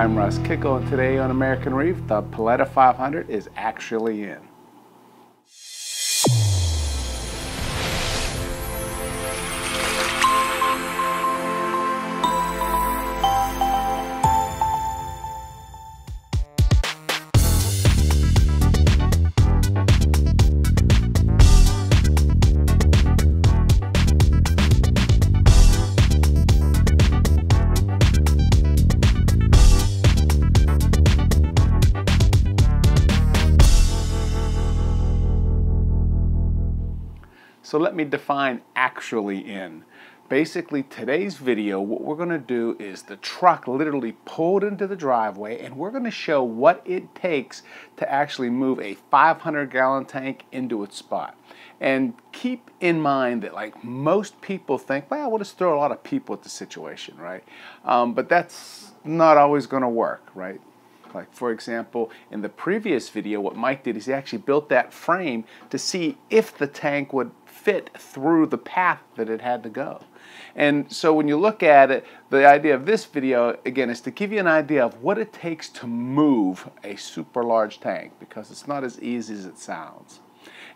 I'm Russ Kickle, and today on American Reef, the Paletta 500 is actually in. Let me define actually in. Basically today's video, what we're gonna do is the truck literally pulled into the driveway and we're gonna show what it takes to actually move a 500 gallon tank into its spot. And keep in mind that like most people think, well, we'll just throw a lot of people at the situation, right? Um, but that's not always gonna work, right? Like for example, in the previous video, what Mike did is he actually built that frame to see if the tank would fit through the path that it had to go. And so when you look at it, the idea of this video, again, is to give you an idea of what it takes to move a super large tank because it's not as easy as it sounds.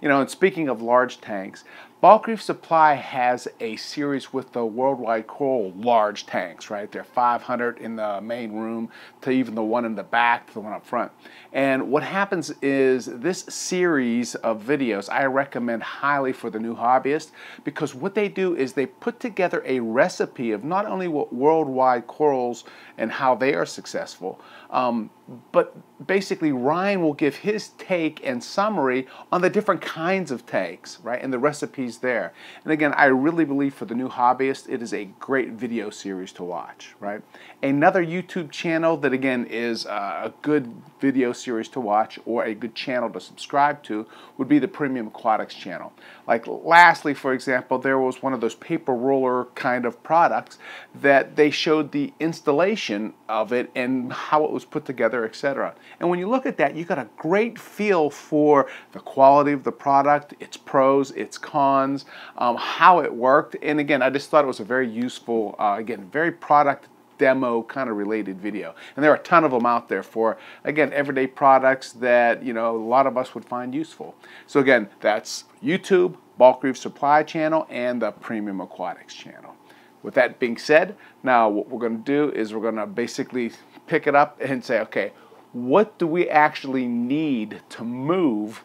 You know, and speaking of large tanks, Bulk Reef Supply has a series with the Worldwide Coral large tanks, right? They're 500 in the main room to even the one in the back to the one up front. And what happens is this series of videos I recommend highly for the new hobbyist because what they do is they put together a recipe of not only what Worldwide Corals and how they are successful, um, but basically Ryan will give his take and summary on the different kinds of takes, right, and the recipes there. And again, I really believe for the new hobbyist, it is a great video series to watch, right? Another YouTube channel that again is uh, a good video series to watch or a good channel to subscribe to would be the Premium Aquatics channel. Like lastly, for example, there was one of those paper roller kind of products that they showed the installation of it and how it was put together, etc. And when you look at that, you got a great feel for the quality of the product, its pros, its cons, um, how it worked. And again, I just thought it was a very useful, uh, again, very product demo kind of related video. And there are a ton of them out there for, again, everyday products that, you know, a lot of us would find useful. So again, that's YouTube, Bulk Reef Supply channel, and the Premium Aquatics channel. With that being said, now what we're going to do is we're going to basically pick it up and say, okay, what do we actually need to move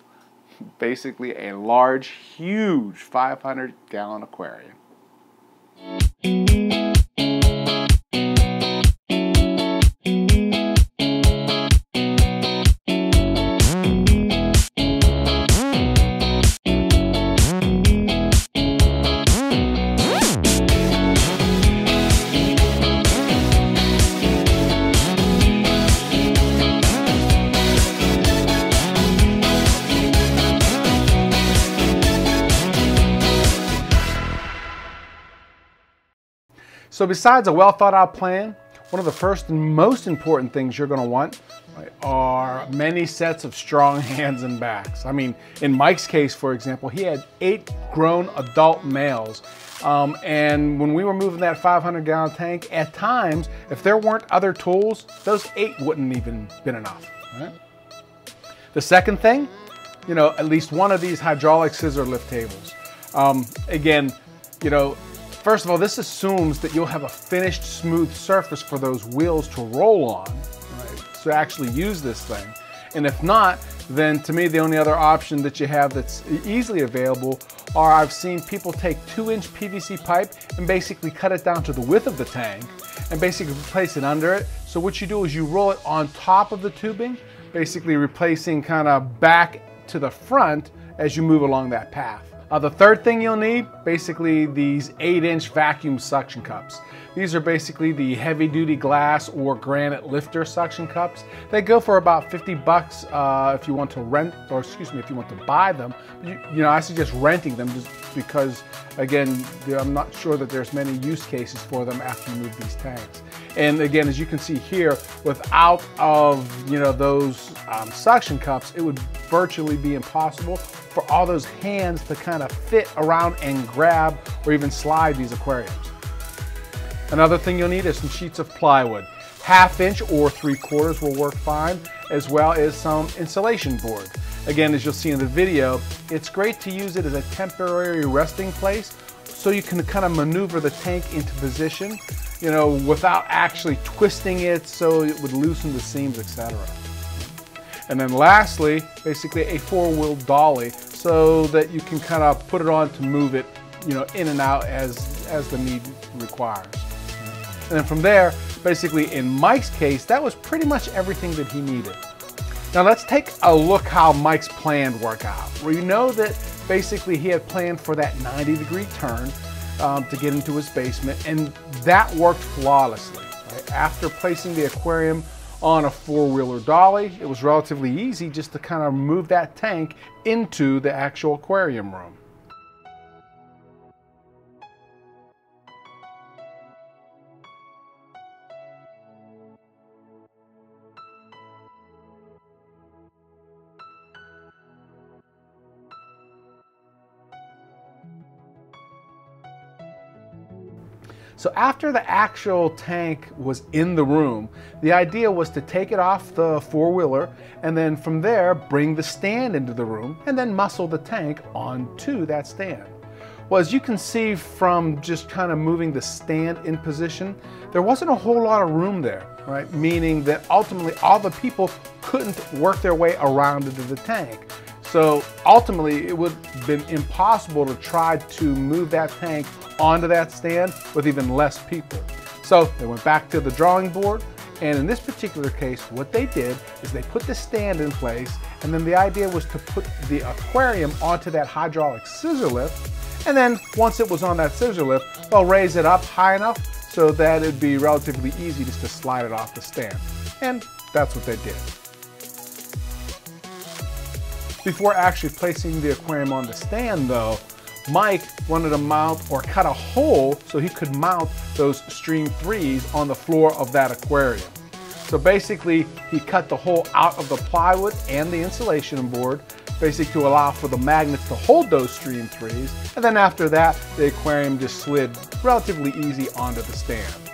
basically a large, huge 500 gallon aquarium? So besides a well thought out plan, one of the first and most important things you're gonna want are many sets of strong hands and backs. I mean, in Mike's case, for example, he had eight grown adult males. Um, and when we were moving that 500 gallon tank, at times, if there weren't other tools, those eight wouldn't even been enough. Right? The second thing, you know, at least one of these hydraulic scissor lift tables. Um, again, you know, First of all, this assumes that you'll have a finished smooth surface for those wheels to roll on, right, to actually use this thing. And if not, then to me the only other option that you have that's easily available are I've seen people take two inch PVC pipe and basically cut it down to the width of the tank and basically place it under it. So what you do is you roll it on top of the tubing, basically replacing kind of back to the front as you move along that path. Uh, the third thing you'll need, basically these 8-inch vacuum suction cups. These are basically the heavy duty glass or granite lifter suction cups. They go for about 50 bucks uh, if you want to rent, or excuse me, if you want to buy them. You, you know, I suggest renting them just because, again, I'm not sure that there's many use cases for them after you move these tanks. And again, as you can see here, without of, you know, those um, suction cups, it would virtually be impossible for all those hands to kind of fit around and grab or even slide these aquariums. Another thing you'll need is some sheets of plywood. half inch or three quarters will work fine, as well as some insulation board. Again, as you'll see in the video, it's great to use it as a temporary resting place so you can kind of maneuver the tank into position, you know, without actually twisting it so it would loosen the seams, etc. And then lastly, basically a four-wheel dolly so that you can kind of put it on to move it, you know, in and out as, as the need requires. And then from there, basically in Mike's case, that was pretty much everything that he needed. Now let's take a look how Mike's plan worked out. We know that basically he had planned for that 90 degree turn um, to get into his basement and that worked flawlessly. Right? After placing the aquarium on a four-wheeler dolly, it was relatively easy just to kind of move that tank into the actual aquarium room. So after the actual tank was in the room, the idea was to take it off the four-wheeler and then from there bring the stand into the room and then muscle the tank onto that stand. Well, as you can see from just kind of moving the stand in position, there wasn't a whole lot of room there, right? Meaning that ultimately all the people couldn't work their way around into the tank. So ultimately it would have been impossible to try to move that tank onto that stand with even less people. So they went back to the drawing board and in this particular case, what they did is they put the stand in place and then the idea was to put the aquarium onto that hydraulic scissor lift. And then once it was on that scissor lift, they'll raise it up high enough so that it'd be relatively easy just to slide it off the stand. And that's what they did. Before actually placing the aquarium on the stand though, Mike wanted to mount or cut a hole so he could mount those Stream 3s on the floor of that aquarium. So basically, he cut the hole out of the plywood and the insulation board, basically to allow for the magnets to hold those Stream 3s. And then after that, the aquarium just slid relatively easy onto the stand.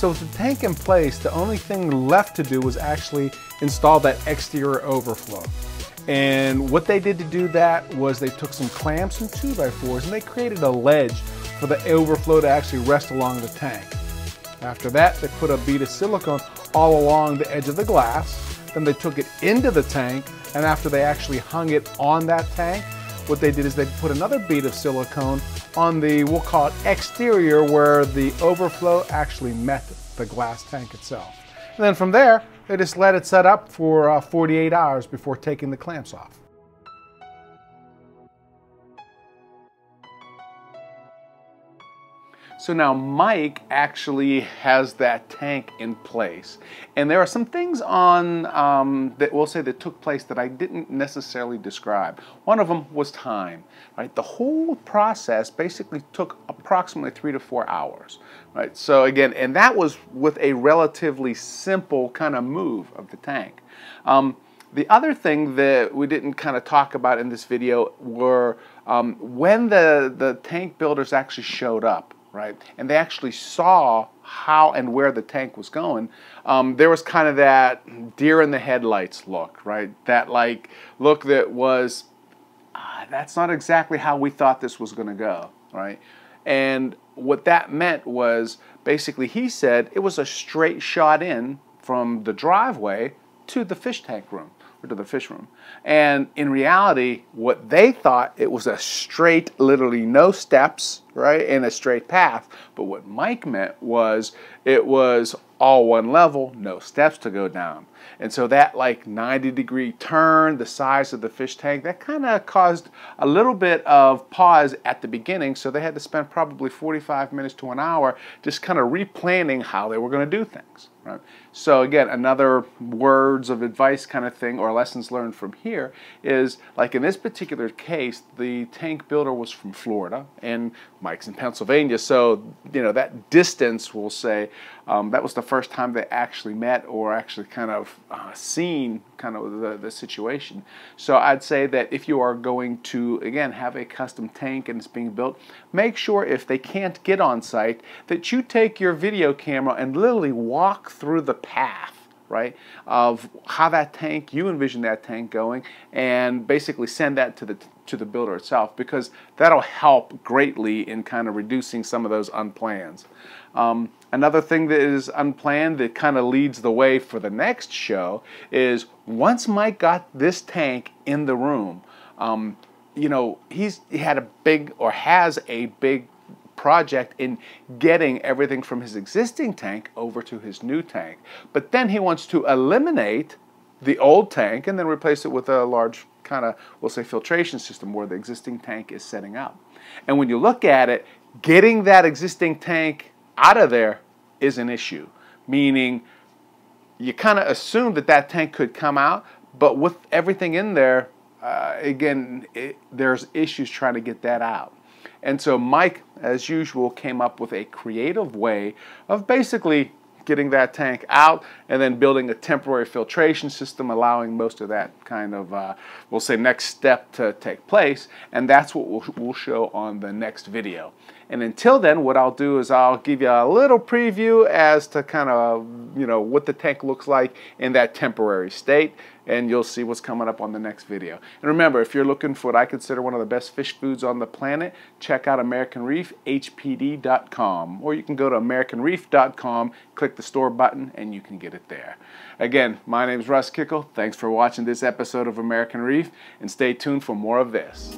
So with the tank in place, the only thing left to do was actually install that exterior overflow. And what they did to do that was they took some clamps and 2x4s and they created a ledge for the overflow to actually rest along the tank. After that, they put a bead of silicone all along the edge of the glass. Then they took it into the tank, and after they actually hung it on that tank, what they did is they put another bead of silicone on the, we'll call it exterior, where the overflow actually met the glass tank itself. And then from there, they just let it set up for uh, 48 hours before taking the clamps off. So now Mike actually has that tank in place. And there are some things on um, that we'll say that took place that I didn't necessarily describe. One of them was time, right? The whole process basically took approximately three to four hours, right? So again, and that was with a relatively simple kind of move of the tank. Um, the other thing that we didn't kind of talk about in this video were um, when the, the tank builders actually showed up right? And they actually saw how and where the tank was going. Um, there was kind of that deer in the headlights look, right? That like look that was, ah, that's not exactly how we thought this was going to go, right? And what that meant was basically he said it was a straight shot in from the driveway to the fish tank room or to the fish room. And in reality, what they thought it was a straight, literally no steps, right, and a straight path. But what Mike meant was it was all one level, no steps to go down. And so that like 90 degree turn, the size of the fish tank, that kind of caused a little bit of pause at the beginning. So they had to spend probably 45 minutes to an hour just kind of replanning how they were going to do things. Right? So again, another words of advice kind of thing or lessons learned from here is like in this particular case, the tank builder was from Florida and Mike's in Pennsylvania. So, you know, that distance, we'll say, um, that was the first time they actually met or actually kind of uh, seen kind of the, the situation. So I'd say that if you are going to, again, have a custom tank and it's being built, make sure if they can't get on site that you take your video camera and literally walk through the path right, of how that tank, you envision that tank going, and basically send that to the to the builder itself because that'll help greatly in kind of reducing some of those unplans. Um, another thing that is unplanned that kind of leads the way for the next show is once Mike got this tank in the room, um, you know, he's he had a big or has a big project in getting everything from his existing tank over to his new tank. But then he wants to eliminate the old tank and then replace it with a large kind of, we'll say, filtration system where the existing tank is setting up. And when you look at it, getting that existing tank out of there is an issue, meaning you kind of assume that that tank could come out, but with everything in there, uh, again, it, there's issues trying to get that out. And so Mike, as usual, came up with a creative way of basically getting that tank out and then building a temporary filtration system allowing most of that kind of uh, we'll say next step to take place. And that's what we'll, we'll show on the next video and until then what I'll do is I'll give you a little preview as to kind of you know what the tank looks like in that temporary state and you'll see what's coming up on the next video. And remember, if you're looking for what I consider one of the best fish foods on the planet, check out American Reef, hpd.com. Or you can go to americanreef.com, click the store button, and you can get it there. Again, my name is Russ Kickle. Thanks for watching this episode of American Reef, and stay tuned for more of this.